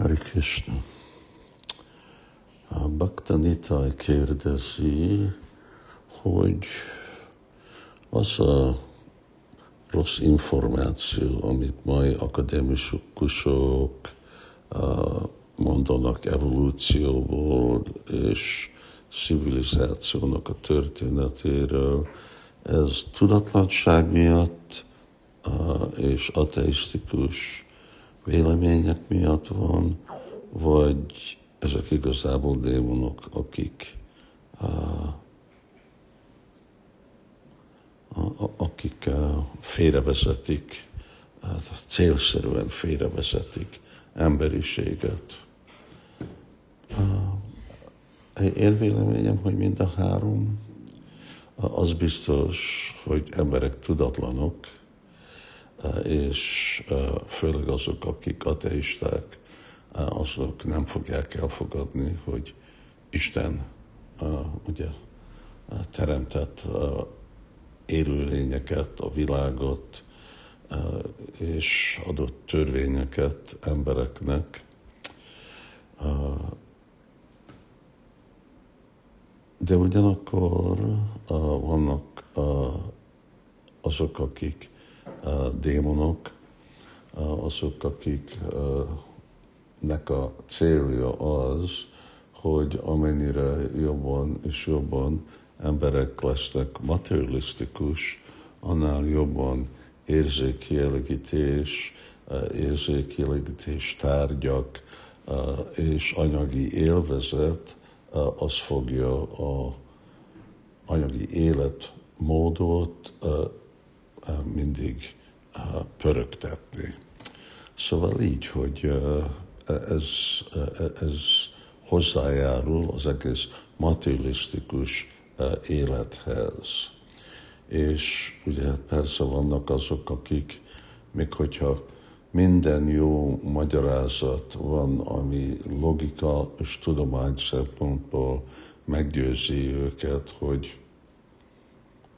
Hari Krishna. A Bhakta Nitai kérdezi, hogy az a rossz információ, amit mai akadémikusok mondanak evolúcióból és civilizációnak a történetéről, ez tudatlanság miatt és ateisztikus vélemények miatt van, vagy ezek igazából démonok, akik akik félrevezetik, célszerűen félrevezetik emberiséget. Én véleményem, hogy mind a három, az biztos, hogy emberek tudatlanok, és főleg azok, akik ateisták, azok nem fogják elfogadni, hogy Isten ugye teremtett élőlényeket, a világot, és adott törvényeket embereknek. De ugyanakkor vannak azok, akik démonok, azok, akiknek a célja az, hogy amennyire jobban és jobban emberek lesznek materialisztikus, annál jobban érzékielegítés, érzékielegítés tárgyak és anyagi élvezet, az fogja a anyagi életmódot mindig pörögtetni. Szóval így, hogy ez, ez hozzájárul az egész materialisztikus élethez. És ugye persze vannak azok, akik, még hogyha minden jó magyarázat van, ami logika és tudomány szempontból meggyőzi őket, hogy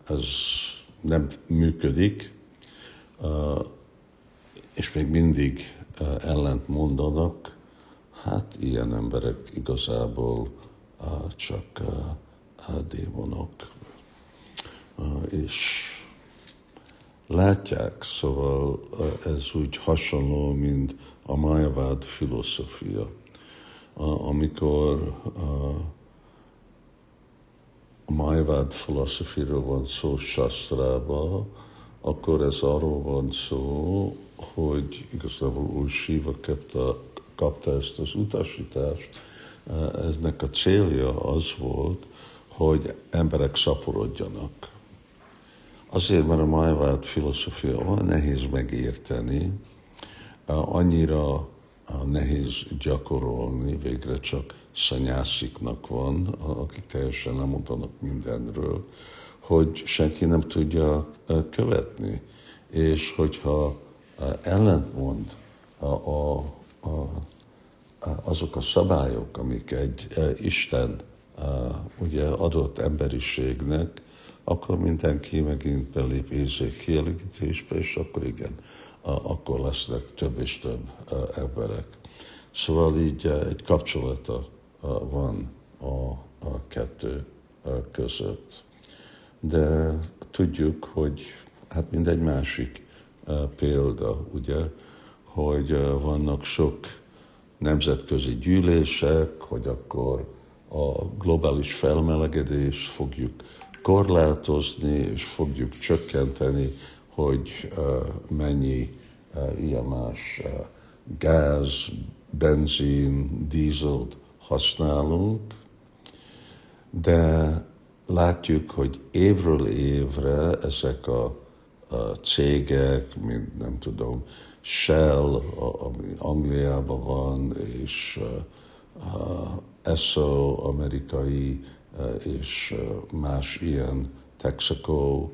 ez nem működik, és még mindig ellent mondanak, hát ilyen emberek igazából csak démonok. És látják, szóval ez úgy hasonló, mint a Mayavád filozófia, amikor Mayavád filozófiáról van szó Sastrában, akkor ez arról van szó, hogy igazából új Siva kapta, kapta ezt az utasítást, eznek a célja az volt, hogy emberek szaporodjanak. Azért, mert a Májvált filozófia olyan nehéz megérteni, annyira nehéz gyakorolni, végre csak szanyásziknak van, akik teljesen nem mondanak mindenről, hogy senki nem tudja követni. És hogyha ellentmond a, a, a, azok a szabályok, amik egy Isten ugye adott emberiségnek, akkor mindenki megint belép érzék kielégítésbe, és akkor igen, akkor lesznek több és több emberek. Szóval így egy kapcsolata van a, a kettő között. De tudjuk, hogy hát mindegy másik példa, ugye, hogy vannak sok nemzetközi gyűlések, hogy akkor a globális felmelegedést fogjuk korlátozni, és fogjuk csökkenteni, hogy mennyi ilyen más gáz, benzin, dízelt használunk, de látjuk, hogy évről évre ezek a, a cégek, mint nem tudom, Shell, ami Angliában van, és ESSO amerikai és más ilyen Texaco,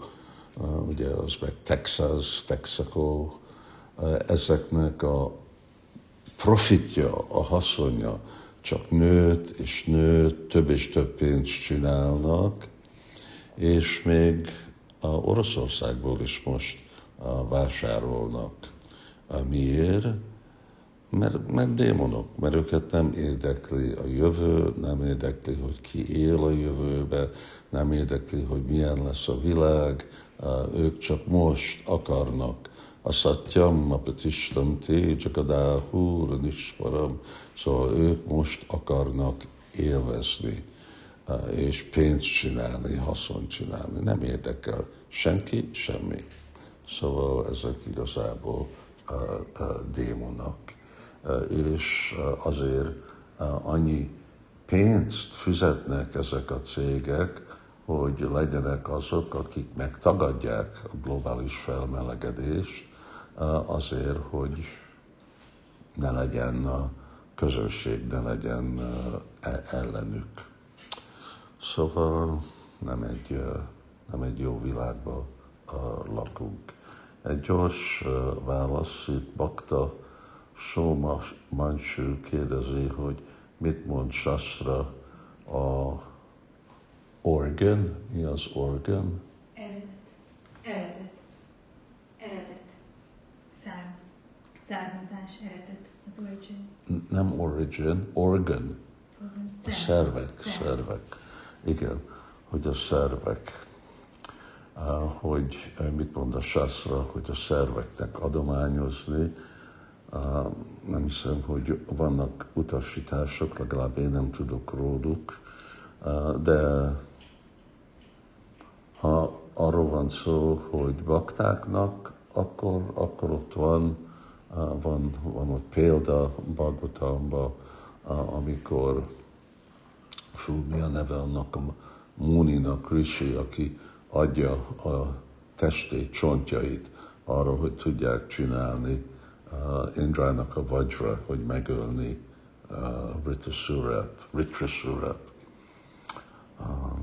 ugye az meg Texas, Texaco, ezeknek a profitja, a haszonja csak nőtt és nőtt, több és több pénzt csinálnak, és még a Oroszországból is most vásárolnak. Miért? Mert, mert démonok, mert őket nem érdekli a jövő, nem érdekli, hogy ki él a jövőbe, nem érdekli, hogy milyen lesz a világ, ők csak most akarnak. A satyam, a pratistam te, csak a dáhúr, nisparam, szóval ők most akarnak élvezni és pénzt csinálni, haszon csinálni. Nem érdekel senki, semmi. Szóval ezek igazából a, a démonok. És azért annyi pénzt fizetnek ezek a cégek, hogy legyenek azok, akik megtagadják a globális felmelegedést, azért, hogy ne legyen a közösség, ne legyen e, ellenük. Szóval nem egy, nem egy jó világban lakunk. Egy gyors válasz, itt Bakta Soma Mansú kérdezi, hogy mit mond Sasra a organ, mi az organ? Eredet. Eredet. Eredet. Szárm. Származás, eredet. Az origin. Nem origin, organ. organ. Szervek, szervek. szervek. Igen, hogy a szervek, hogy mit mond a sászra, hogy a szerveknek adományozni, nem hiszem, hogy vannak utasítások, legalább én nem tudok róluk, de ha arról van szó, hogy baktáknak, akkor, akkor ott van, van, van ott példa Bhagavatamban, amikor fú, mi a neve annak a Muninak, Rishi, aki adja a testét, csontjait arra, hogy tudják csinálni uh, Indrának a vajra, hogy megölni uh, Ritrasurat. Ritrasurat. Um,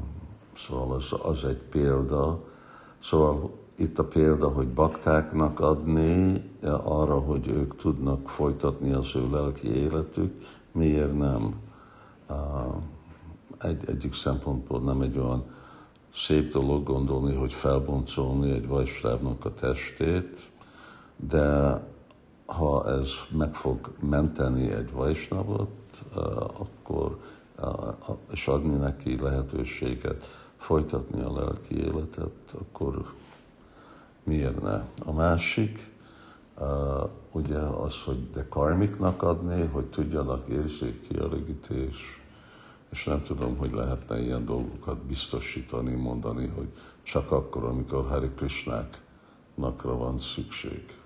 szóval az, az egy példa. Szóval itt a példa, hogy baktáknak adni arra, hogy ők tudnak folytatni az ő lelki életük, miért nem? Uh, egy, egyik szempontból nem egy olyan szép dolog gondolni, hogy felboncolni egy vajsrávnak a testét, de ha ez meg fog menteni egy vajsnavot, akkor és adni neki lehetőséget folytatni a lelki életet, akkor miért ne? A másik, ugye az, hogy de karmiknak adni, hogy tudjanak érzékkielégítés, és nem tudom, hogy lehetne ilyen dolgokat biztosítani, mondani, hogy csak akkor, amikor Hari Krishnáknakra van szükség.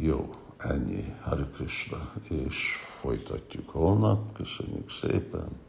Jó, ennyi. Hari Krishna, és folytatjuk holnap. Köszönjük szépen!